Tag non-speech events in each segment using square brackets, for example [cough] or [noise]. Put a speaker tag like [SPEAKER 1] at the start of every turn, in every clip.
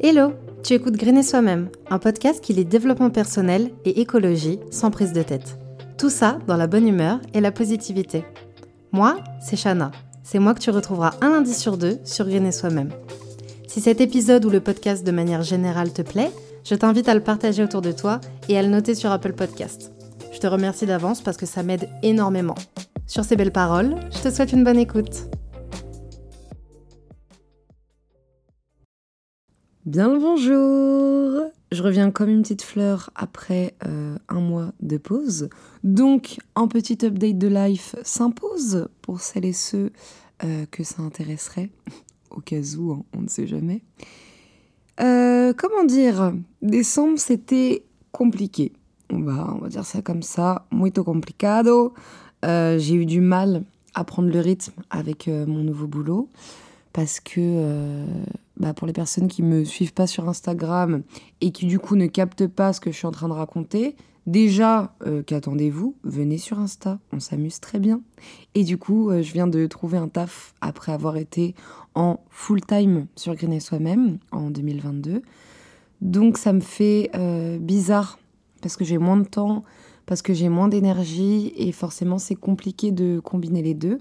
[SPEAKER 1] Hello, tu écoutes Grainer Soi-même, un podcast qui lit développement personnel et écologie sans prise de tête. Tout ça dans la bonne humeur et la positivité. Moi, c'est Shana. C'est moi que tu retrouveras un lundi sur deux sur Grainer Soi-même. Si cet épisode ou le podcast de manière générale te plaît, je t'invite à le partager autour de toi et à le noter sur Apple Podcast. Je te remercie d'avance parce que ça m'aide énormément. Sur ces belles paroles, je te souhaite une bonne écoute. Bien le bonjour Je reviens comme une petite fleur après euh, un mois de pause. Donc un petit update de life s'impose pour celles et ceux euh, que ça intéresserait. [laughs] Au cas où, hein, on ne sait jamais. Euh, comment dire? Décembre, c'était compliqué. On va, on va dire ça comme ça. Muito complicado. J'ai eu du mal à prendre le rythme avec mon nouveau boulot parce que bah, pour les personnes qui me suivent pas sur Instagram et qui du coup ne captent pas ce que je suis en train de raconter, déjà, euh, qu'attendez-vous? Venez sur Insta, on s'amuse très bien. Et du coup, euh, je viens de trouver un taf après avoir été en full time sur Green Soi-même en 2022. Donc ça me fait euh, bizarre parce que j'ai moins de temps, parce que j'ai moins d'énergie et forcément c'est compliqué de combiner les deux.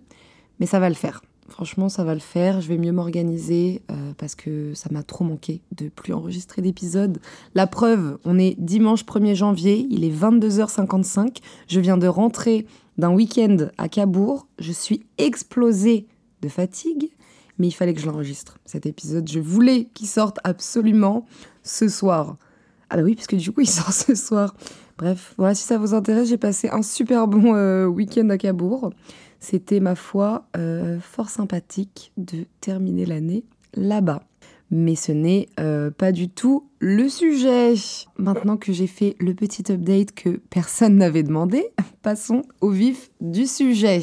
[SPEAKER 1] Mais ça va le faire. Franchement, ça va le faire. Je vais mieux m'organiser euh, parce que ça m'a trop manqué de plus enregistrer d'épisodes. La preuve, on est dimanche 1er janvier, il est 22h55. Je viens de rentrer d'un week-end à Cabourg. Je suis explosée de fatigue, mais il fallait que je l'enregistre. Cet épisode, je voulais qu'il sorte absolument ce soir. Ah bah oui, parce que du coup, il [laughs] sort ce soir. Bref, voilà, si ça vous intéresse, j'ai passé un super bon euh, week-end à Cabourg. C'était, ma foi, euh, fort sympathique de terminer l'année là-bas. Mais ce n'est euh, pas du tout le sujet. Maintenant que j'ai fait le petit update que personne n'avait demandé, [laughs] passons au vif du sujet.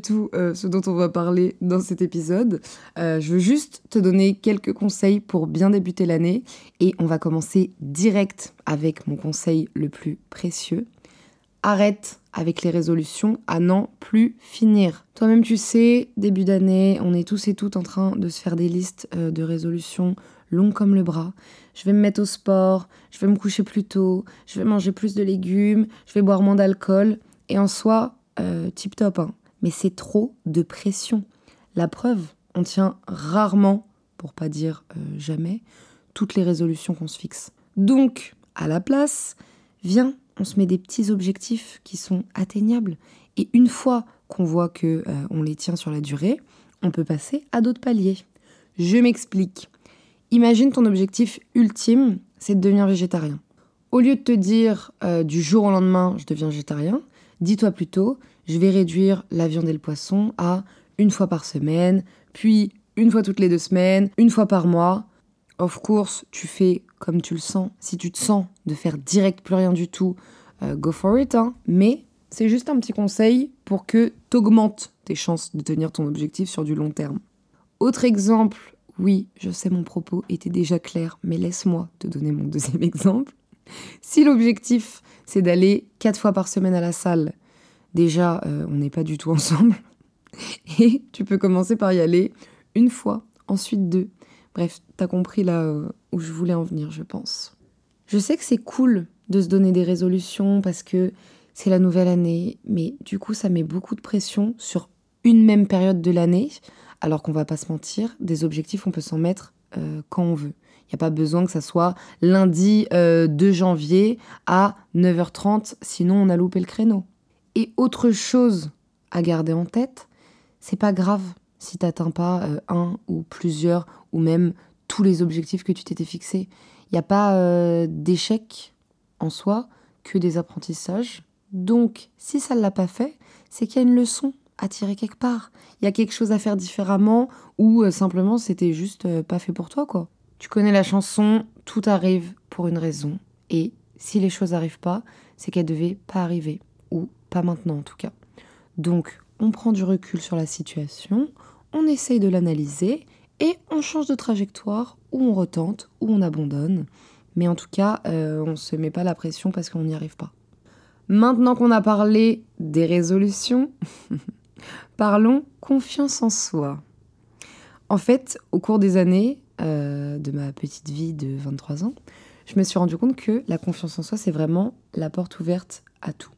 [SPEAKER 1] Tout euh, ce dont on va parler dans cet épisode. Euh, je veux juste te donner quelques conseils pour bien débuter l'année et on va commencer direct avec mon conseil le plus précieux. Arrête avec les résolutions à n'en plus finir. Toi-même tu sais, début d'année, on est tous et toutes en train de se faire des listes euh, de résolutions longues comme le bras. Je vais me mettre au sport, je vais me coucher plus tôt, je vais manger plus de légumes, je vais boire moins d'alcool. Et en soi, tip top. Hein mais c'est trop de pression. La preuve, on tient rarement, pour pas dire euh, jamais, toutes les résolutions qu'on se fixe. Donc, à la place, viens, on se met des petits objectifs qui sont atteignables. Et une fois qu'on voit que euh, les tient sur la durée, on peut passer à d'autres paliers. Je m'explique. Imagine ton objectif ultime, c'est de devenir végétarien. Au lieu de te dire euh, du jour au lendemain, je deviens végétarien, dis-toi plutôt, je vais réduire la viande et le poisson à une fois par semaine, puis une fois toutes les deux semaines, une fois par mois. Of course, tu fais comme tu le sens. Si tu te sens de faire direct plus rien du tout, euh, go for it. Hein. Mais c'est juste un petit conseil pour que tu augmentes tes chances de tenir ton objectif sur du long terme. Autre exemple, oui, je sais mon propos était déjà clair, mais laisse-moi te donner mon [laughs] deuxième exemple. Si l'objectif c'est d'aller quatre fois par semaine à la salle déjà, euh, on n'est pas du tout [laughs] ensemble. Et tu peux commencer par y aller une fois, ensuite deux. Bref, t'as compris là euh, où je voulais en venir, je pense. Je sais que c'est cool de se donner des résolutions parce que c'est la nouvelle année, mais du coup, ça met beaucoup de pression sur une même période de l'année, alors qu'on va pas se mentir, des objectifs, on peut s'en mettre euh, quand on veut. Il n'y a pas besoin que ça soit lundi 2 janvier à 9h30, sinon on a loupé le créneau. Et autre chose à garder en tête, c'est pas grave si t'atteins pas euh, un ou plusieurs ou même tous les objectifs que tu t'étais fixés. Il n'y a pas euh, d'échec en soi que des apprentissages. Donc, si ça ne l'a pas fait, c'est qu'il y a une leçon à tirer quelque part. Il y a quelque chose à faire différemment ou euh, simplement c'était juste pas fait pour toi, quoi. Tu connais la chanson Tout arrive pour une raison. Et si les choses n'arrivent pas, c'est qu'elles devaient pas arriver. Ou pas maintenant en tout cas. Donc on prend du recul sur la situation, on essaye de l'analyser et on change de trajectoire, ou on retente, ou on abandonne. Mais en tout cas, euh, on ne se met pas la pression parce qu'on n'y arrive pas. Maintenant qu'on a parlé des résolutions, [laughs] parlons confiance en soi. En fait, au cours des années euh, de ma petite vie de 23 ans, je me suis rendu compte que la confiance en soi, c'est vraiment la porte ouverte à tout.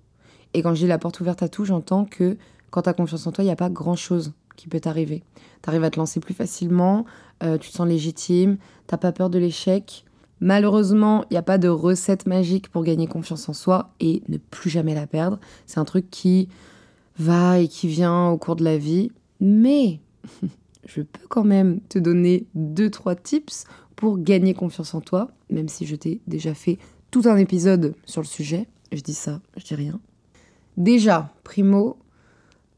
[SPEAKER 1] Et quand je dis la porte ouverte à tout, j'entends que quand tu as confiance en toi, il n'y a pas grand-chose qui peut t'arriver. Tu arrives à te lancer plus facilement, euh, tu te sens légitime, t'as pas peur de l'échec. Malheureusement, il n'y a pas de recette magique pour gagner confiance en soi et ne plus jamais la perdre. C'est un truc qui va et qui vient au cours de la vie. Mais [laughs] je peux quand même te donner deux, trois tips pour gagner confiance en toi, même si je t'ai déjà fait tout un épisode sur le sujet. Je dis ça, je dis rien. Déjà, primo,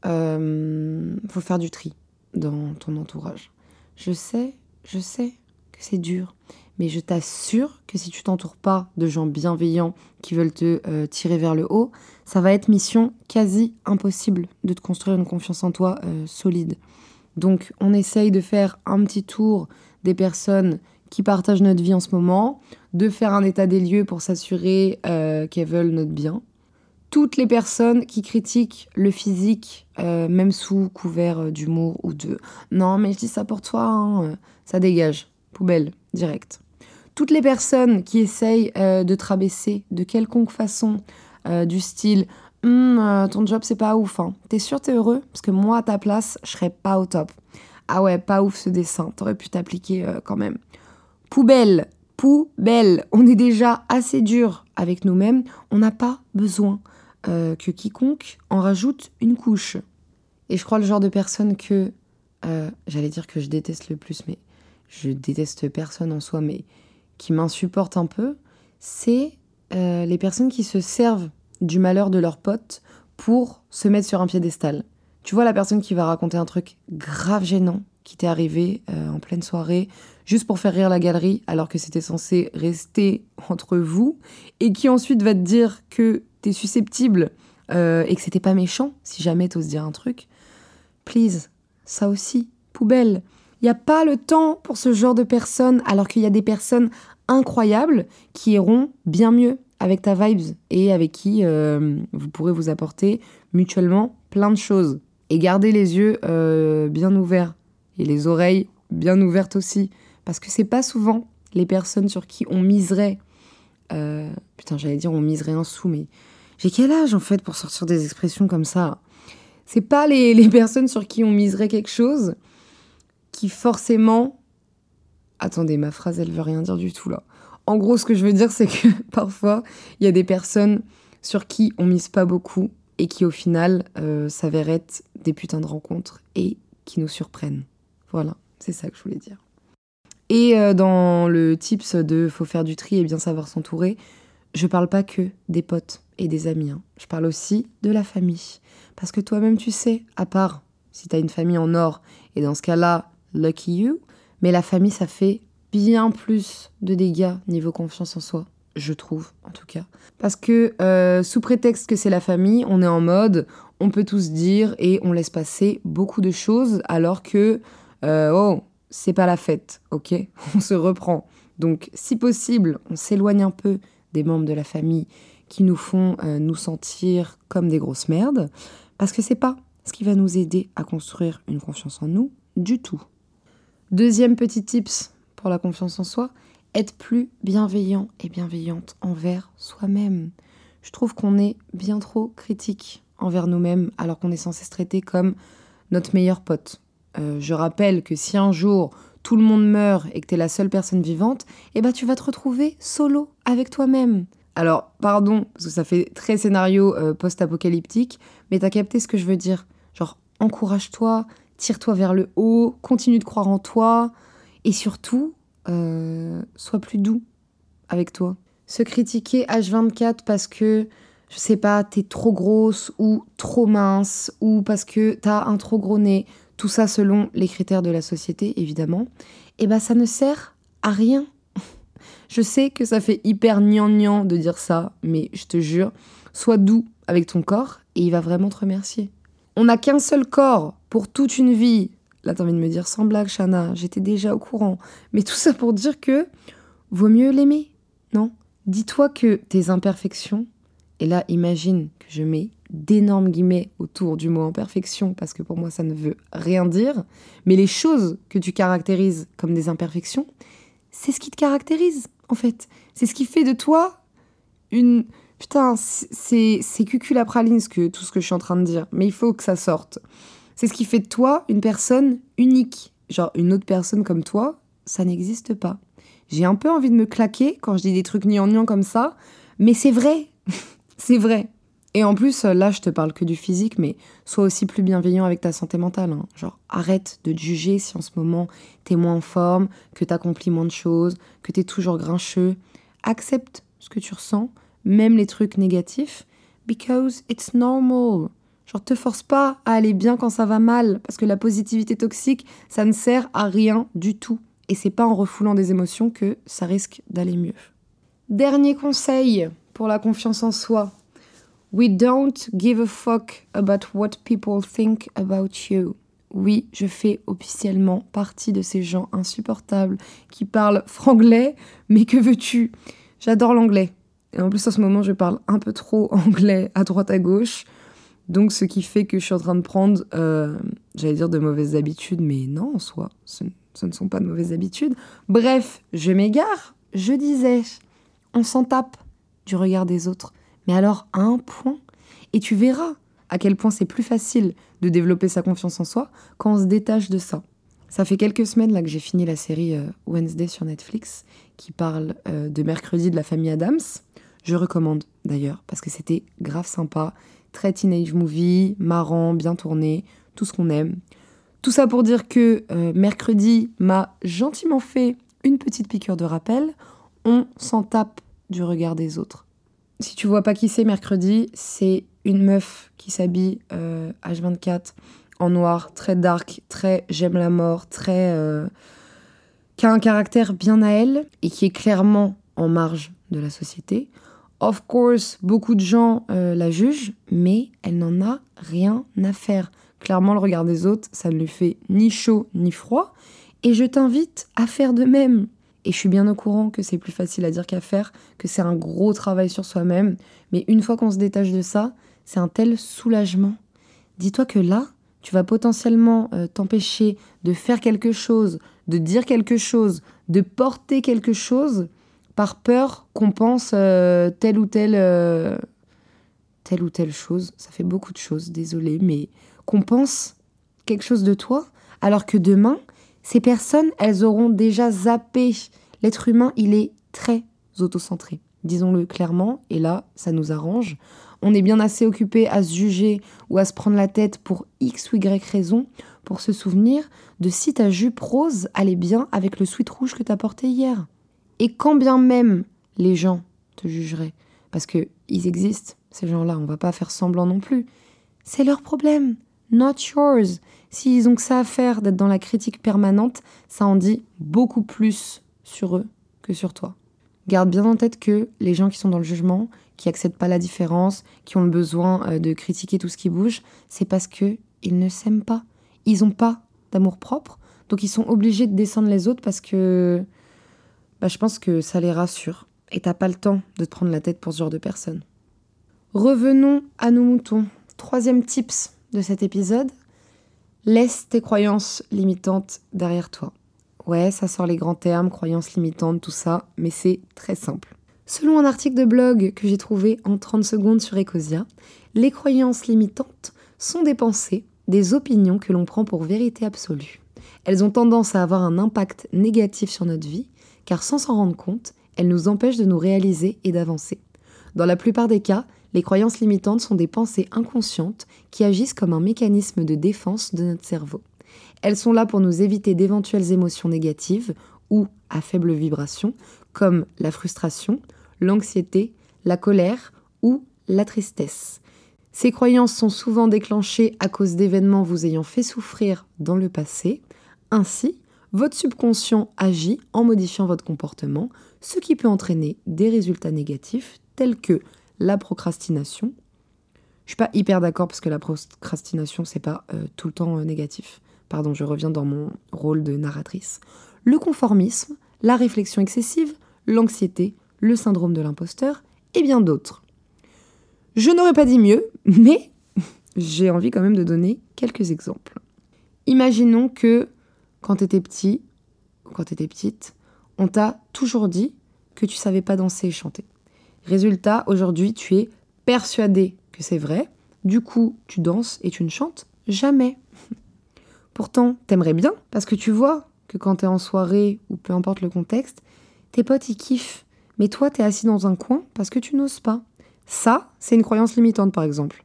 [SPEAKER 1] euh, faut faire du tri dans ton entourage. Je sais, je sais que c'est dur, mais je t'assure que si tu t'entoures pas de gens bienveillants qui veulent te euh, tirer vers le haut, ça va être mission quasi impossible de te construire une confiance en toi euh, solide. Donc on essaye de faire un petit tour des personnes qui partagent notre vie en ce moment, de faire un état des lieux pour s'assurer euh, qu'elles veulent notre bien. Toutes les personnes qui critiquent le physique, euh, même sous couvert euh, d'humour ou de non mais je dis ça pour toi, hein, ça dégage, poubelle, direct. Toutes les personnes qui essayent de te rabaisser de quelconque façon, du style hum, ton job c'est pas ouf, hein. t'es sûr t'es heureux? Parce que moi à ta place, je serais pas au top. Ah ouais, pas ouf ce dessin, t'aurais pu t'appliquer quand même. Poubelle, poubelle. On est déjà assez dur avec nous-mêmes. On n'a pas besoin euh, que quiconque en rajoute une couche. Et je crois le genre de personne que, euh, j'allais dire que je déteste le plus, mais je déteste personne en soi, mais qui m'insupporte un peu, c'est euh, les personnes qui se servent du malheur de leurs potes pour se mettre sur un piédestal. Tu vois la personne qui va raconter un truc grave gênant qui t'est arrivé en pleine soirée, juste pour faire rire la galerie, alors que c'était censé rester [laughs] entre vous, et qui ensuite va te dire que susceptible euh, et que c'était pas méchant, si jamais t'oses dire un truc. Please, ça aussi, poubelle. Il n'y a pas le temps pour ce genre de personnes, alors qu'il y a des personnes incroyables qui iront bien mieux avec ta vibes et avec qui euh, vous pourrez vous apporter mutuellement plein de choses. Et gardez les yeux euh, bien ouverts et les oreilles bien ouvertes aussi. Parce que c'est pas souvent les personnes sur qui on miserait. Putain, j'allais dire on miserait un sou, mais j'ai quel âge en fait pour sortir des expressions comme ça? C'est pas les, personnes sur qui on miserait quelque chose qui forcément. Attendez, ma phrase elle veut rien dire du tout là. En gros, ce que je veux dire, c'est que [laughs] parfois il y a des personnes sur qui on mise pas beaucoup et qui au final euh, s'avèrent être des putains de rencontres et qui nous surprennent. Voilà, c'est ça que je voulais dire. Et euh, dans le tips de faut faire du tri et bien savoir s'entourer, je parle pas que des potes et des amis. Hein. Je parle aussi de la famille. Parce que toi-même, tu sais, à part si t'as une famille en or, et dans ce cas-là, lucky you, mais la famille, ça fait bien plus de dégâts niveau confiance en soi, je trouve, en tout cas. Parce que euh, sous prétexte que c'est la famille, on est en mode, on peut tous dire et on laisse passer beaucoup de choses, alors que, euh, oh, c'est pas la fête, ok? [laughs] On se reprend. Donc, si possible, on s'éloigne un peu des membres de la famille qui nous font euh, nous sentir comme des grosses merdes, parce que c'est pas ce qui va nous aider à construire une confiance en nous du tout. Deuxième petit tips pour la confiance en soi, être plus bienveillant et bienveillante envers soi-même. Je trouve qu'on est bien trop critique envers nous-mêmes alors qu'on est censé se traiter comme notre meilleur pote, euh, je rappelle que si un jour tout le monde meurt et que tu es la seule personne vivante, eh ben tu vas te retrouver solo avec toi-même. Alors, pardon, parce que ça fait très scénario euh, post-apocalyptique, mais t'as capté ce que je veux dire. Genre, encourage-toi, tire-toi vers le haut, continue de croire en toi, et surtout, euh, sois plus doux avec toi. Se critiquer H24 parce que, je sais pas, t'es trop grosse ou trop mince, ou parce que t'as un trop gros nez, tout ça selon les critères de la société évidemment, et eh ben ça ne sert à rien. Je sais que ça fait hyper gnangnan de dire ça, mais je te jure, sois doux avec ton corps et il va vraiment te remercier. On n'a qu'un seul corps pour toute une vie. Là, t'as envie de me dire sans blague, Shana, j'étais déjà au courant. Mais tout ça pour dire que vaut mieux l'aimer, non? Dis-toi que tes imperfections, et là, imagine que je mets d'énormes guillemets autour du mot imperfection parce que pour moi ça ne veut rien dire, mais les choses que tu caractérises comme des imperfections, c'est ce qui te caractérise en fait. C'est ce qui fait de toi une... Putain, c'est cucul à praline que, tout ce que je suis en train de dire, mais il faut que ça sorte. C'est ce qui fait de toi une personne unique. Genre une autre personne comme toi, ça n'existe pas. J'ai un peu envie de me claquer quand je dis des trucs niant comme ça, mais c'est vrai. [laughs] c'est vrai. Et en plus, là, je te parle que du physique, mais sois aussi plus bienveillant avec ta santé mentale. Hein. Genre, arrête de juger si en ce moment t'es moins en forme, que t'accomplis moins de choses, que t'es toujours grincheux. Accepte ce que tu ressens, même les trucs négatifs, because it's normal. Genre, te force pas à aller bien quand ça va mal, parce que la positivité toxique, ça ne sert à rien du tout. Et c'est pas en refoulant des émotions que ça risque d'aller mieux. Dernier conseil pour la confiance en soi, We don't give a fuck about what people think about you. Oui, je fais officiellement partie de ces gens insupportables qui parlent franglais, mais que veux-tu? J'adore l'anglais. Et en plus, en ce moment, je parle un peu trop [laughs] anglais à droite à gauche. Donc, ce qui fait que je suis en train de prendre, euh, j'allais dire de mauvaises habitudes, mais non, en soi, ce, ce ne sont pas de mauvaises habitudes. Bref, je m'égare. Je disais, on s'en tape du regard des autres mais alors à un point. Et tu verras à quel point c'est plus facile de développer sa confiance en soi quand on se détache de ça. Ça fait quelques semaines là que j'ai fini la série euh, Wednesday sur Netflix qui parle euh, de mercredi de la famille Adams. Je recommande d'ailleurs parce que c'était grave sympa, très teenage movie, marrant, bien tourné, tout ce qu'on aime. Tout ça pour dire que euh, mercredi m'a gentiment fait une petite piqûre de rappel. On s'en tape du regard des autres. Si tu vois pas qui c'est mercredi, c'est une meuf qui s'habille H24 euh, en noir, très dark, très j'aime la mort, très. Euh, qui a un caractère bien à elle et qui est clairement en marge de la société. Of course, beaucoup de gens euh, la jugent, mais elle n'en a rien à faire. Clairement, le regard des autres, ça ne lui fait ni chaud ni froid. Et je t'invite à faire de même. Et je suis bien au courant que c'est plus facile à dire qu'à faire, que c'est un gros travail sur soi-même. Mais une fois qu'on se détache de ça, c'est un tel soulagement. Dis-toi que là, tu vas potentiellement euh, t'empêcher de faire quelque chose, de dire quelque chose, de porter quelque chose par peur qu'on pense euh, telle ou telle euh, telle ou telle chose. Ça fait beaucoup de choses, désolé, mais qu'on pense quelque chose de toi, alors que demain, ces personnes, elles auront déjà zappé. L'être humain, il est très autocentré, disons-le clairement, et là, ça nous arrange. On est bien assez occupé à se juger ou à se prendre la tête pour X ou Y raison pour se souvenir de si ta jupe rose allait bien avec le sweat rouge que t'as porté hier. Et quand bien même les gens te jugeraient, parce que ils existent, ces gens-là, on va pas faire semblant non plus, c'est leur problème, not yours. S'ils ont que ça à faire d'être dans la critique permanente, ça en dit beaucoup plus sur eux que sur toi. Garde bien en tête que les gens qui sont dans le jugement, qui acceptent pas la différence, qui ont le besoin euh, de critiquer tout ce qui bouge, c'est parce que ils ne s'aiment pas. Ils n'ont pas d'amour propre, donc ils sont obligés de descendre les autres parce que bah, je pense que ça les rassure. Et t'as pas le temps de te prendre la tête pour ce genre de personnes. Revenons à nos moutons. Troisième tips de cet épisode, Laisse tes croyances limitantes derrière toi. Ouais, ça sort les grands termes, croyances limitantes, tout ça, mais c'est très simple. Selon un article de blog que j'ai trouvé en 30 secondes sur Ecosia, les croyances limitantes sont des pensées, des opinions que l'on prend pour vérité absolue. Elles ont tendance à avoir un impact négatif sur notre vie, car sans s'en rendre compte, elles nous empêchent de nous réaliser et d'avancer. Dans la plupart des cas, les croyances limitantes sont des pensées inconscientes qui agissent comme un mécanisme de défense de notre cerveau. Elles sont là pour nous éviter d'éventuelles émotions négatives ou à faible vibration, comme la frustration, l'anxiété, la colère ou la tristesse. Ces croyances sont souvent déclenchées à cause d'événements vous ayant fait souffrir dans le passé. Ainsi, votre subconscient agit en modifiant votre comportement, ce qui peut entraîner des résultats négatifs tels que la procrastination. Je suis pas hyper d'accord parce que la procrastination c'est pas euh, tout le temps euh, négatif. pardon, je reviens dans mon rôle de narratrice, le conformisme, la réflexion excessive, l'anxiété, le syndrome de l'imposteur et bien d'autres. Je n'aurais pas dit mieux, [laughs] mais [laughs] j'ai envie quand même de donner quelques exemples. Imaginons que quand tu étais petit, quand tu étais petite, on t'a toujours dit que tu savais pas danser et chanter. Résultat, aujourd'hui, tu es persuadé que c'est vrai. Du coup, tu danses et tu ne chantes jamais. Pourtant, t'aimerais bien, parce que tu vois que quand t'es en soirée, ou peu importe le contexte, tes potes y kiffent. Mais toi, t'es assis dans un coin parce que tu n'oses pas. Ça, c'est une croyance limitante, par exemple.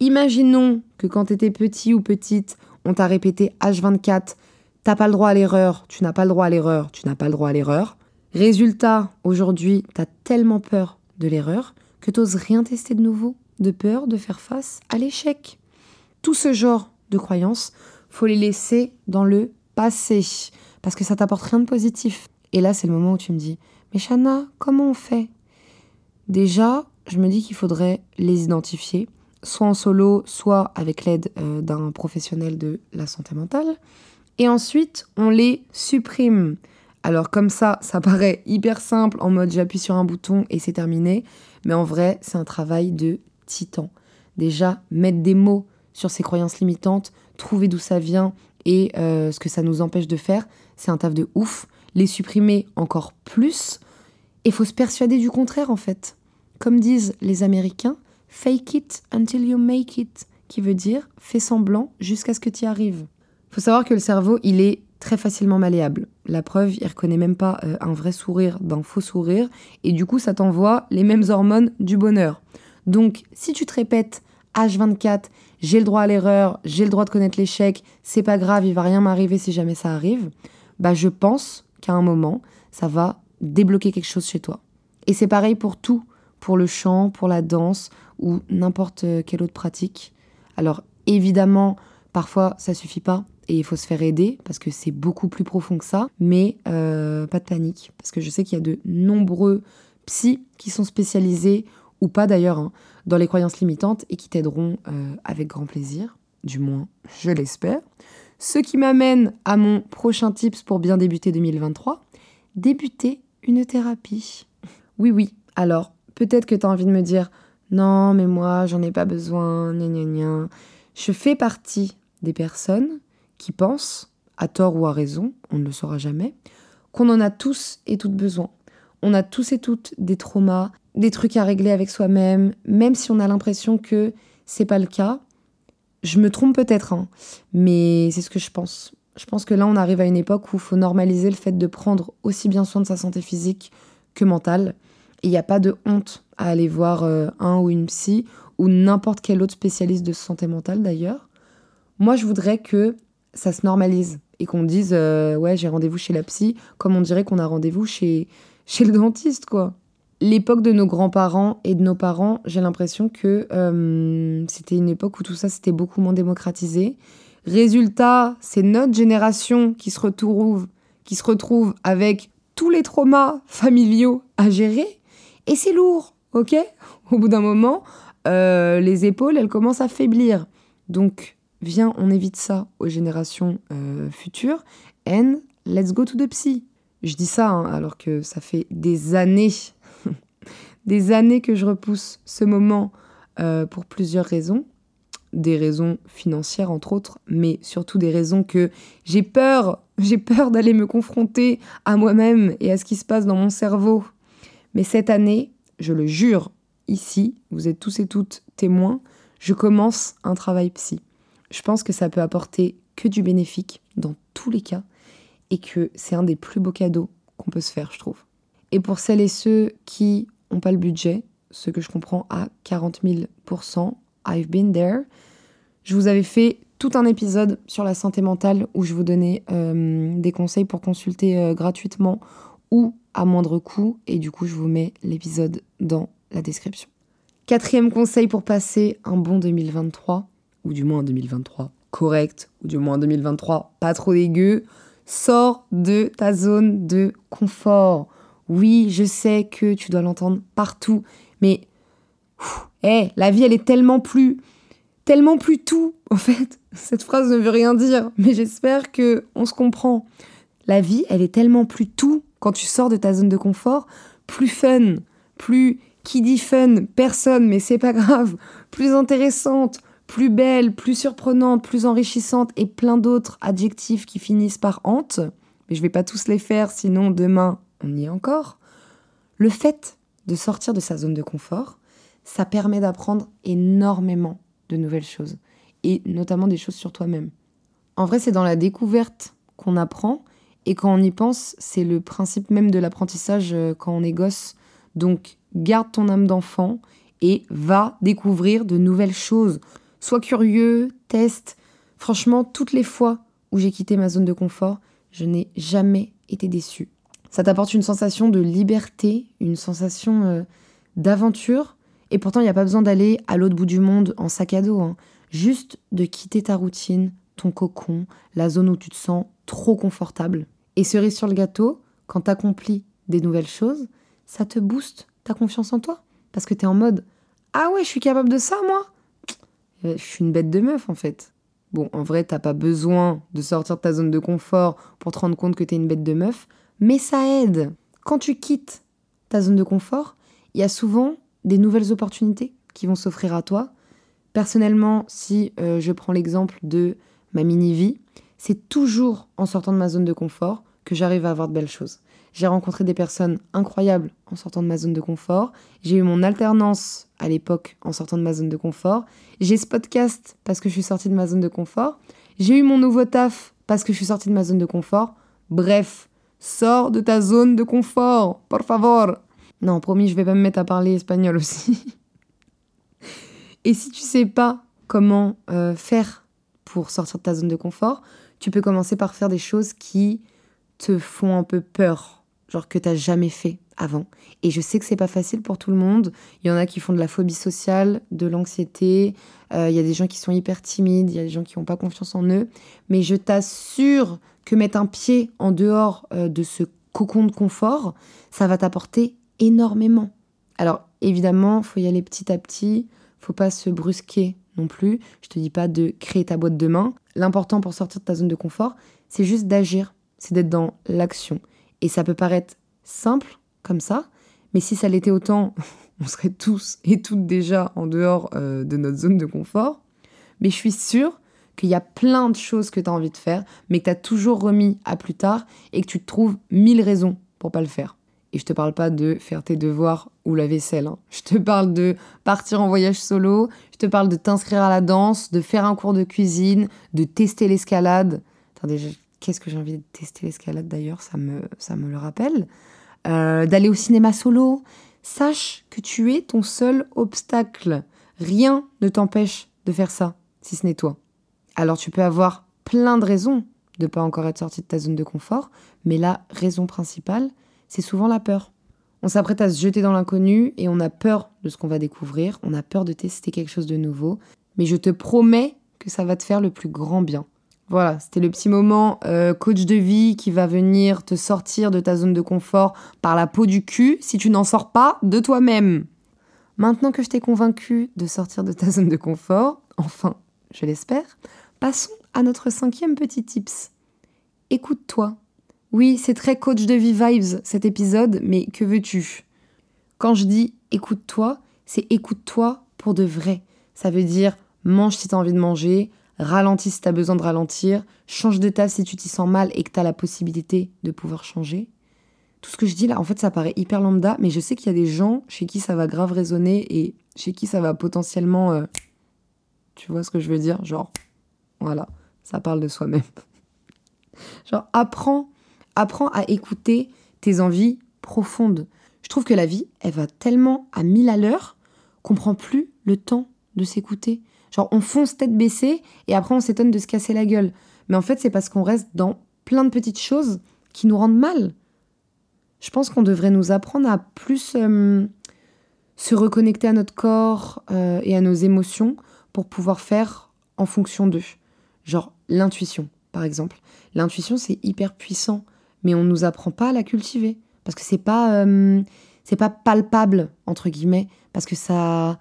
[SPEAKER 1] Imaginons que quand t'étais petit ou petite, on t'a répété H24, t'as pas le droit à l'erreur, tu n'as pas le droit à l'erreur, tu n'as pas le droit à l'erreur. Résultat, aujourd'hui, t'as tellement peur de l'erreur que t'oses rien tester de nouveau, de peur de faire face à l'échec. Tout ce genre de croyances, faut les laisser dans le passé, parce que ça t'apporte rien de positif. Et là, c'est le moment où tu me dis, mais Shana, comment on fait? Déjà, je me dis qu'il faudrait les identifier, soit en solo, soit avec l'aide euh, d'un professionnel de la santé mentale. Et ensuite, on les supprime. Alors comme ça, ça paraît hyper simple, en mode j'appuie sur un bouton et c'est terminé. Mais en vrai, c'est un travail de titan. Déjà, mettre des mots sur ces croyances limitantes, trouver d'où ça vient et euh, ce que ça nous empêche de faire, c'est un taf de ouf. Les supprimer encore plus. Et faut se persuader du contraire en fait. Comme disent les Américains, fake it until you make it, qui veut dire fais semblant jusqu'à ce que tu y arrives. Faut savoir que le cerveau, il est très facilement malléable. La preuve, il reconnaît même pas euh, un vrai sourire d'un faux sourire, et du coup, ça t'envoie les mêmes hormones du bonheur. Donc, si tu te répètes H24, j'ai le droit à l'erreur, j'ai le droit de connaître l'échec, c'est pas grave, il va rien m'arriver si jamais ça arrive, bah je pense qu'à un moment, ça va débloquer quelque chose chez toi. Et c'est pareil pour tout, pour le chant, pour la danse ou n'importe quelle autre pratique. Alors évidemment, parfois ça suffit pas et il faut se faire aider parce que c'est beaucoup plus profond que ça, mais euh, pas de panique parce que je sais qu'il y a de nombreux psys qui sont spécialisés ou pas d'ailleurs hein, dans les croyances limitantes et qui t'aideront euh, avec grand plaisir, du moins je l'espère. Ce qui m'amène à mon prochain tips pour bien débuter 2023, débuter une thérapie. Oui oui, alors peut-être que tu as envie de me dire non mais moi j'en ai pas besoin, gna gna gna. Je fais partie des personnes qui pensent, à tort ou à raison, on ne le saura jamais, qu'on en a tous et toutes besoin. On a tous et toutes des traumas, des trucs à régler avec soi-même, même si on a l'impression que c'est pas le cas. Je me trompe peut-être, hein, mais c'est ce que je pense. Je pense que là, on arrive à une époque où il faut normaliser le fait de prendre aussi bien soin de sa santé physique que mentale. Il n'y a pas de honte à aller voir euh, un ou une psy ou n'importe quel autre spécialiste de santé mentale d'ailleurs. Moi, je voudrais que ça se normalise et qu'on dise euh, ouais j'ai rendez-vous chez la psy comme on dirait qu'on a rendez-vous chez [laughs] chez le dentiste quoi. L'époque de nos grands-parents et de nos parents, j'ai l'impression que euh, c'était une époque où tout ça c'était beaucoup moins démocratisé. Résultat, c'est notre génération qui se retrouve qui se retrouve avec tous les traumas familiaux à gérer et c'est lourd, ok? Au bout d'un moment, euh, les épaules elles commencent à faiblir. Donc viens, on évite ça aux générations euh, futures, and let's go to the psy. Je dis ça hein, alors que ça fait des années, [laughs] des années que je repousse ce moment euh, pour plusieurs raisons. Des raisons financières entre autres, mais surtout des raisons que j'ai peur, [laughs] j'ai peur d'aller me confronter à moi-même et à ce qui se passe dans mon cerveau. Mais cette année, je le jure, ici, vous êtes tous et toutes témoins, je commence un travail psy je pense que ça peut apporter que du bénéfique dans tous les cas et que c'est un des plus beaux cadeaux qu'on peut se faire, je trouve. Et pour celles et ceux qui n'ont pas le budget, ce que je comprends à 40 000%, I've been there, je vous avais fait tout un épisode sur la santé mentale où je vous donnais euh, des conseils pour consulter euh, gratuitement ou à moindre coût. Et du coup, je vous mets l'épisode dans la description. Quatrième conseil pour passer un bon 2023, ou du moins en 2023, correct, ou du moins en 2023, pas trop dégueu, sors de ta zone de confort. Oui, je sais que tu dois l'entendre partout, mais hé, la vie, elle est tellement plus, tellement plus tout, [laughs] en fait, Cette phrase ne veut rien dire, mais j'espère que on se comprend. La vie, elle est tellement plus tout quand tu sors de ta zone de confort, plus fun, plus qui dit fun, personne, mais c'est pas grave, plus intéressante, plus belle, plus surprenante, plus enrichissante et plein d'autres adjectifs qui finissent par hante. Mais je vais pas tous les faire, sinon demain on y est encore. Le fait de sortir de sa zone de confort, ça permet d'apprendre énormément de nouvelles choses et notamment des choses sur toi-même. En vrai, c'est dans la découverte qu'on apprend et quand on y pense, c'est le principe même de l'apprentissage euh, quand on est gosse. Donc, garde ton âme d'enfant et va découvrir de nouvelles choses. Sois curieux, teste. Franchement, toutes les fois où j'ai quitté ma zone de confort, je n'ai jamais été déçue. Ça t'apporte une sensation de liberté, une sensation euh, d'aventure. Et pourtant, il n'y a pas besoin d'aller à l'autre bout du monde en sac à dos. Hein. Juste de quitter ta routine, ton cocon, la zone où tu te sens trop confortable. Et cerise sur le gâteau, quand tu accomplis des nouvelles choses, ça te booste ta confiance en toi. Parce que tu es en mode Ah ouais, je suis capable de ça, moi Je suis une bête de meuf, en fait. Bon, en vrai, t'as pas besoin de sortir de ta zone de confort pour te rendre compte que t'es une bête de meuf, mais ça aide. Quand tu quittes ta zone de confort, il y a souvent des nouvelles opportunités qui vont s'offrir à toi. Personnellement, si euh, je prends l'exemple de ma mini-vie, c'est toujours en sortant de ma zone de confort que j'arrive à avoir de belles choses. J'ai rencontré des personnes incroyables en sortant de ma zone de confort. J'ai eu mon alternance à l'époque en sortant de ma zone de confort. J'ai ce podcast parce que je suis sortie de ma zone de confort. J'ai eu mon nouveau taf parce que je suis sortie de ma zone de confort. Bref, sors de ta zone de confort, por favor. Non, promis, je vais pas me mettre à parler espagnol aussi. [laughs] Et si tu sais pas comment euh, faire pour sortir de ta zone de confort, tu peux commencer par faire des choses qui te font un peu peur, genre que t'as jamais fait avant. Et je sais que c'est pas facile pour tout le monde. Il y en a qui font de la phobie sociale, de l'anxiété. Euh, il y a des gens qui sont hyper timides. Il y a des gens qui n'ont pas confiance en eux. Mais je t'assure que mettre un pied en dehors euh, de ce cocon de confort, ça va t'apporter énormément. Alors évidemment, faut y aller petit à petit. Faut pas se brusquer non plus. Je te dis pas de créer ta boîte de main. L'important pour sortir de ta zone de confort, c'est juste d'agir, c'est d'être dans l'action. Et ça peut paraître simple comme ça, mais si ça l'était autant, [laughs] on serait tous et toutes déjà en dehors euh, de notre zone de confort. Mais je suis sûre qu'il y a plein de choses que tu as envie de faire, mais que tu as toujours remis à plus tard et que tu te trouves mille raisons pour pas le faire. Et je te parle pas de faire tes devoirs ou la vaisselle. Hein. Je te parle de partir en voyage solo. Je te parle de t'inscrire à la danse, de faire un cours de cuisine, de tester l'escalade. Qu'est-ce que j'ai envie de tester l'escalade d'ailleurs Ça me, ça me le rappelle. Euh, d'aller au cinéma solo. Sache que tu es ton seul obstacle. Rien ne t'empêche de faire ça, si ce n'est toi. Alors tu peux avoir plein de raisons de pas encore être sorti de ta zone de confort, mais la raison principale, c'est souvent la peur. On s'apprête à se jeter dans l'inconnu et on a peur de ce qu'on va découvrir, on a peur de tester quelque chose de nouveau, mais je te promets que ça va te faire le plus grand bien. Voilà, c'était le petit moment euh, coach de vie qui va venir te sortir de ta zone de confort par la peau du cul si tu n'en sors pas de toi-même. Maintenant que je t'ai convaincu de sortir de ta [laughs] zone de confort, enfin, je l'espère, passons à notre cinquième petit tips. Écoute-toi. Oui, c'est très coach de vie vibes cet épisode, mais que veux-tu? Quand je dis écoute-toi, c'est écoute-toi pour de vrai. Ça veut dire mange si t'as envie de manger, ralentis si t'as besoin de ralentir, change de taf si tu t'y sens mal et que t'as la possibilité de pouvoir changer. Tout ce que je dis là, en fait, ça paraît hyper lambda, mais je sais qu'il y a des gens chez qui ça va grave résonner et chez qui ça va potentiellement. Euh, tu vois ce que je veux dire? Genre, voilà, ça parle de soi-même. [laughs] Genre, apprends apprends à écouter tes envies profondes. Je trouve que la vie, elle va tellement à mille à l'heure qu'on prend plus le temps de s'écouter. On fonce tête baissée et après on s'étonne de se casser la gueule. Mais en fait, c'est parce qu'on reste dans plein de petites choses qui nous rendent mal. Je pense qu'on devrait nous apprendre à plus euh, se reconnecter à notre corps euh, et à nos émotions pour pouvoir faire en fonction d'eux. Genre l'intuition, par exemple. L'intuition, c'est hyper puissant mais on ne nous apprend pas à la cultiver parce que c'est pas euh, pas palpable entre guillemets parce que ça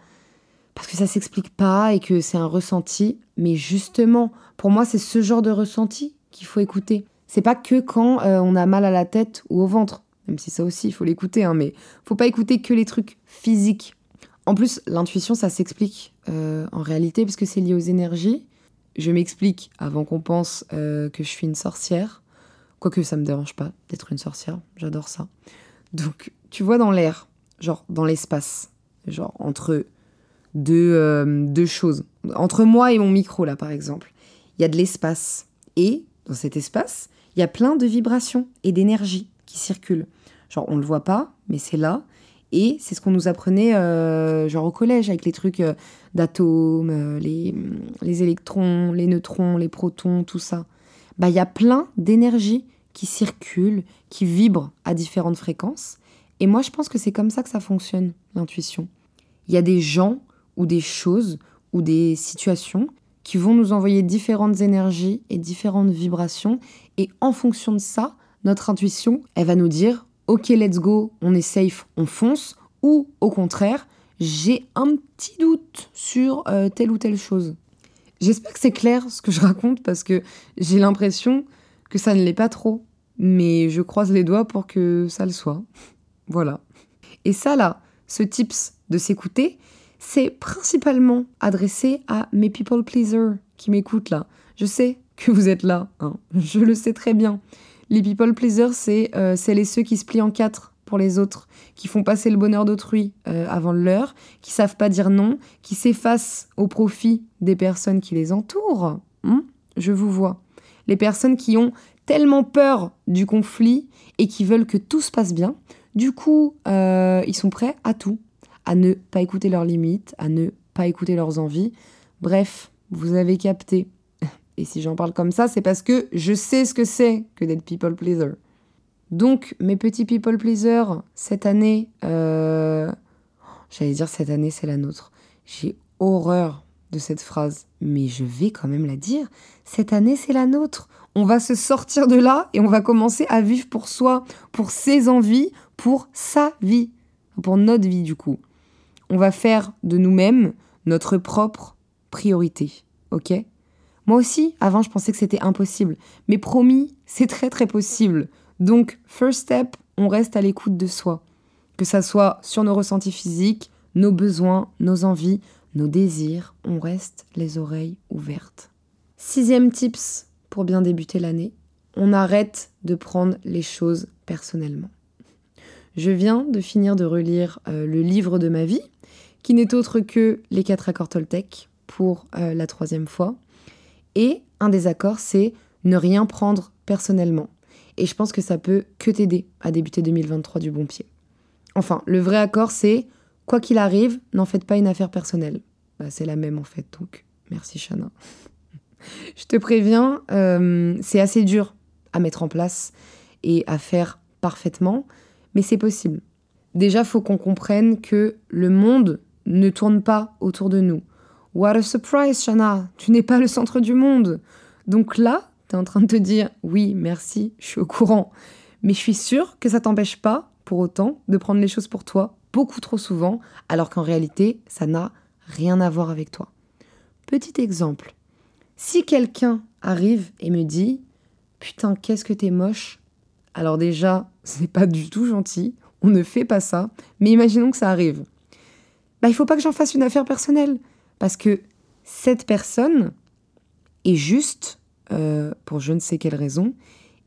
[SPEAKER 1] parce que ça s'explique pas et que c'est un ressenti. Mais justement, pour moi, c'est ce genre de ressenti qu'il faut écouter. C'est pas que quand euh, on a mal à la tête ou au ventre, même si ça aussi, il faut l'écouter, hein, mais faut pas écouter que les trucs physiques. En plus, l'intuition, ça s'explique euh, en réalité parce que c'est lié aux énergies. Je m'explique avant qu'on pense euh, que je suis une sorcière. Quoique ça me dérange pas d'être une sorcière, j'adore ça. Donc, tu vois dans l'air, genre dans l'espace, genre entre euh, deux choses. Entre moi et mon micro, là, par exemple, il y a de l'espace. Et dans cet espace, il y a plein de vibrations et d'énergie qui circulent. Genre, on le voit pas, mais c'est là. Et c'est ce qu'on nous apprenait, euh, genre au collège, avec les trucs euh, d'atomes, les, les électrons, les neutrons, les protons, tout ça bah, il y a plein d'énergie qui circulent, qui vibrent à différentes fréquences. Et moi, je pense que c'est comme ça que ça fonctionne, l'intuition. Il y a des gens ou des choses ou des situations qui vont nous envoyer différentes énergies et différentes vibrations. Et en fonction de ça, notre intuition, elle va nous dire, OK, let's go, on est safe, on fonce. Ou au contraire, j'ai un petit doute sur euh, telle ou telle chose. J'espère que c'est clair ce que je raconte parce que j'ai l'impression que ça ne l'est pas trop. Mais je croise les doigts pour que ça le soit. Voilà. Et ça là, ce tips de s'écouter, c'est principalement adressé à mes people pleasers qui m'écoutent là. Je sais que vous êtes là, hein. je le sais très bien. Les people pleasers, c'est euh, celles et ceux qui se plient en quatre pour les autres, qui font passer le bonheur d'autrui euh, avant le leur, qui savent pas dire non, qui s'effacent au profit des personnes qui les entourent. Hein Je vous vois. Les personnes qui ont tellement peur du conflit et qui veulent que tout se passe bien, du coup, euh, ils sont prêts à tout, à ne pas écouter leurs limites, à ne pas écouter leurs envies. Bref, vous avez capté. Et si j'en parle comme ça, c'est parce que je sais ce que c'est que d'être people pleaser. Donc, mes petits people pleasers, cette année, euh, j'allais dire cette année, c'est la nôtre. J'ai horreur de cette phrase, mais je vais quand même la dire. Cette année, c'est la nôtre. On va se sortir de là et on va commencer à vivre pour soi, pour ses envies, pour sa vie, pour notre vie du coup. On va faire de nous-mêmes notre propre priorité, ok? Moi aussi, avant, je pensais que c'était impossible, mais promis, c'est très très possible. Donc, first step, on reste à l'écoute de soi. Que ça soit sur nos ressentis physiques, nos besoins, nos envies, nos désirs, on reste les oreilles ouvertes. Sixième tips pour bien débuter l'année, on arrête de prendre les choses personnellement. Je viens de finir de relire euh, le livre de ma vie, qui n'est autre que Les quatre accords Toltec pour euh, la troisième fois. Et un des accords, c'est ne rien prendre personnellement. Et je pense que ça peut que t'aider à débuter 2023 du bon pied. Enfin, le vrai accord, c'est quoi qu'il arrive, n'en faites pas une affaire personnelle. Bah, c'est la même en fait, donc merci Shana. [laughs] je te préviens, euh, c'est assez dur à mettre en place et à faire parfaitement, c'est possible. Déjà, faut qu'on comprenne que le monde ne tourne pas autour de nous. What a surprise, Shana! Tu n'es pas le centre du monde! Donc là, tu es en train de te dire oui, merci, je suis au courant. Mais je suis sûre que ça t'empêche pas, pour autant, de prendre les choses pour toi beaucoup trop souvent, alors qu'en réalité, ça n'a rien à voir avec toi. Petit exemple. Si quelqu'un arrive et me dit Putain, qu'est-ce que t'es moche? Alors, déjà, ce n'est pas du tout gentil, on ne fait pas ça, mais imaginons que ça arrive. Bah, il faut pas que j'en fasse une affaire personnelle, parce que cette personne est juste euh, pour je ne sais quelle raison,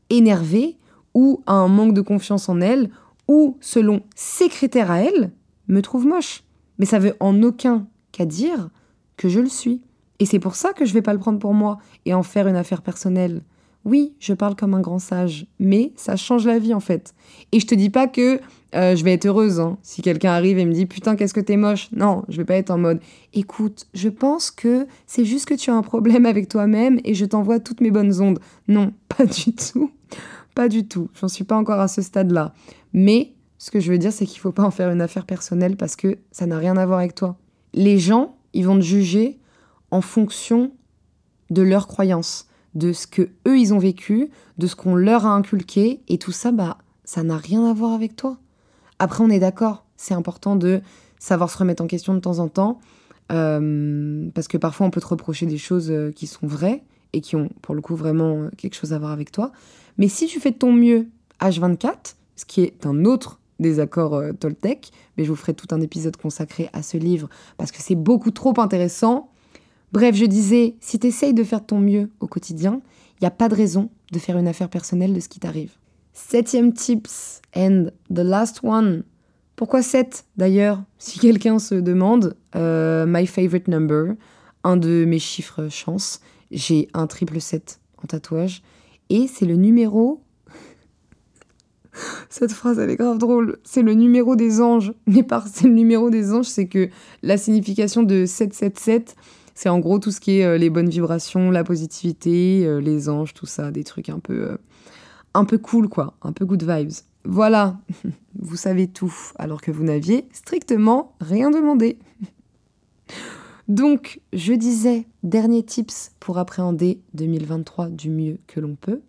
[SPEAKER 1] énervée ou a un manque de confiance en elle ou, selon ses critères à elle, me trouve moche. Mais ça veut en aucun cas dire que je le suis. Et c'est pour ça que je vais pas le prendre pour moi et en faire une affaire personnelle. Oui, je parle comme un grand sage, mais ça change la vie en fait. Et je te dis pas que euh, je vais être heureuse hein. si quelqu'un arrive et me dit putain qu'est-ce que t'es moche? Non, je vais pas être en mode écoute, je pense que c'est juste que tu as un problème avec toi-même et je t'envoie toutes mes bonnes ondes. Non, pas du tout, pas du tout. J'en suis pas encore à ce stade-là. Mais ce que je veux dire, c'est qu'il faut pas en faire une affaire personnelle parce que ça n'a rien à voir avec toi. Les gens, ils vont te juger en fonction de leurs croyances de ce que eux ils ont vécu, de ce qu'on leur a inculqué, et tout ça, bah, ça n'a rien à voir avec toi. Après, on est d'accord, c'est important de savoir se remettre en question de temps en temps. Euh, parce que parfois, on peut te reprocher des choses euh, qui sont vraies et qui ont, pour le coup, vraiment quelque chose à voir avec toi. Mais si tu fais de ton mieux H24, ce qui est un autre désaccord Toltec, mais je vous ferai tout un épisode consacré à ce livre parce que c'est beaucoup trop intéressant. Bref, je disais, si tu essayes de faire ton mieux au quotidien, il n'y a pas de raison de faire une affaire personnelle de ce qui t'arrive. Septième tips, and the last one. Pourquoi 7 d'ailleurs Si quelqu'un se demande, euh, my favorite number, un de mes chiffres chance, j'ai un triple 7 en tatouage. Et c'est le numéro. [laughs] Cette phrase, elle est grave drôle. C'est le numéro des anges. Mais par c'est le numéro des anges, c'est que la signification de 777, c'est en gros tout ce qui est euh, les bonnes vibrations, la positivité, euh, les anges, tout ça, des trucs un peu un peu cool, quoi, un peu good vibes. Voilà, [laughs] vous savez tout, alors que vous n'aviez strictement rien demandé. [laughs] Donc, je disais, dernier tips pour appréhender 2023 du mieux que l'on peut.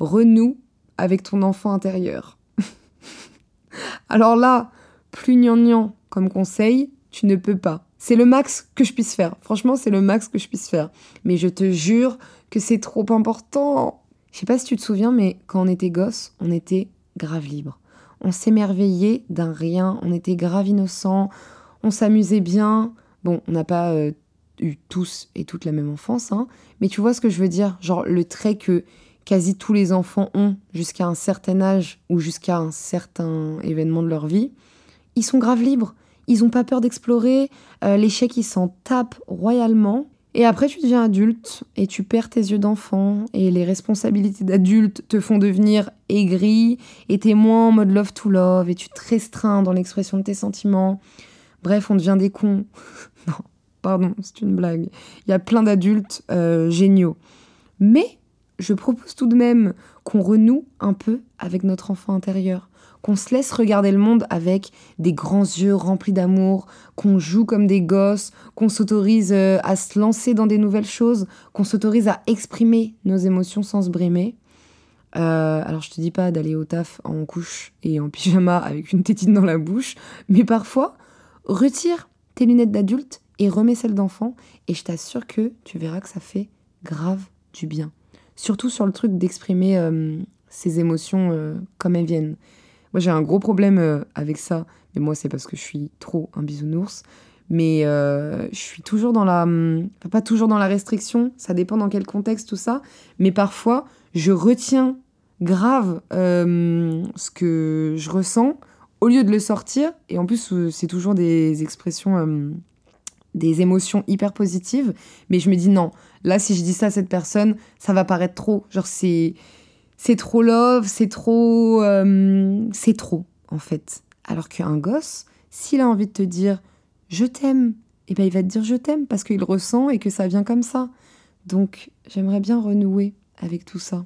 [SPEAKER 1] Renoue avec ton enfant intérieur. [laughs] alors là, plus gnangnan comme conseil, tu ne peux pas. C'est le max que je puisse faire. Franchement, c'est le max que je puisse faire. Mais je te jure que c'est trop important. Je sais pas si tu te souviens, mais quand on était gosse, on était grave libre. On s'émerveillait d'un rien, on était grave innocent, on s'amusait bien. Bon, on n'a pas euh, eu tous et toutes la même enfance, hein, mais tu vois ce que je veux dire? Genre le trait que quasi tous les enfants ont jusqu'à un certain âge ou jusqu'à un certain événement de leur vie, ils sont grave libres. Ils n'ont pas peur d'explorer. Euh, L'échec, ils s'en tapent royalement. Et après, tu deviens adulte et tu perds tes yeux d'enfant et les responsabilités d'adulte te font devenir aigri et t'es moins en mode love to love et tu te restreins dans l'expression de tes sentiments. Bref, on devient des cons. [laughs] non, pardon, c'est une blague. Il y a plein d'adultes euh, géniaux. Mais je propose tout de même qu'on renoue un peu avec notre enfant intérieur qu'on se laisse regarder le monde avec des grands yeux remplis d'amour, qu'on joue comme des gosses, qu'on s'autorise euh, à se lancer dans des nouvelles choses, qu'on s'autorise à exprimer nos émotions sans se brimer. Euh, alors je te dis pas d'aller au taf en couche et en pyjama avec une tétine dans la bouche, mais parfois retire tes lunettes d'adulte et remets celles d'enfant et je t'assure que tu verras que ça fait grave du bien. Surtout sur le truc d'exprimer euh, ses émotions comme elles viennent. Moi, j'ai un gros problème euh, avec ça, mais moi, c'est parce que je suis trop un bisounours. Mais euh, je suis toujours dans la. Hum, pas toujours dans la restriction, ça dépend dans quel contexte, tout ça. Mais parfois, je retiens grave euh, ce que je ressens au lieu de le sortir. Et en plus, c'est toujours des expressions, des émotions hyper positives. Mais je me dis non, là, si je dis ça à cette personne, ça va paraître trop. Genre, c'est c'est trop love, c'est trop. Euh, c'est trop, en fait. Alors qu'un gosse, s'il a envie de te dire je t'aime, eh ben il va te dire je t'aime parce qu'il ressent et que ça vient comme ça. Donc j'aimerais bien renouer avec tout ça.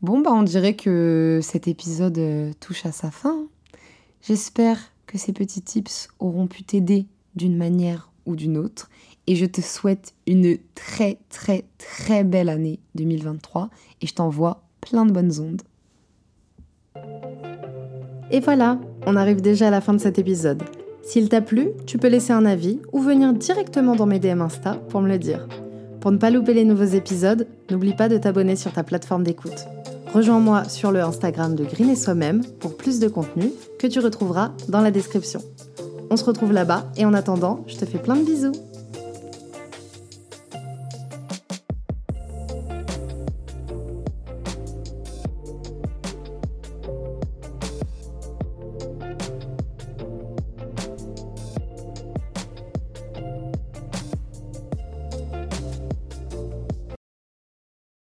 [SPEAKER 1] Bon, bah on dirait que cet épisode euh, touche à sa fin. J'espère que ces petits tips auront pu t'aider d'une manière ou d'une autre. Et je te souhaite une très très très belle année 2023 et je t'envoie plein de bonnes ondes.
[SPEAKER 2] Et voilà, on arrive déjà à la fin de cet épisode. S'il t'a plu, tu peux laisser un avis ou venir directement dans mes DM Insta pour me le dire. Pour ne pas louper les nouveaux épisodes, n'oublie pas de t'abonner sur ta plateforme d'écoute. Rejoins-moi sur le Instagram de Green et Soi-même pour plus de contenu que tu retrouveras dans la description. On se retrouve là-bas et en attendant, je te fais plein de bisous.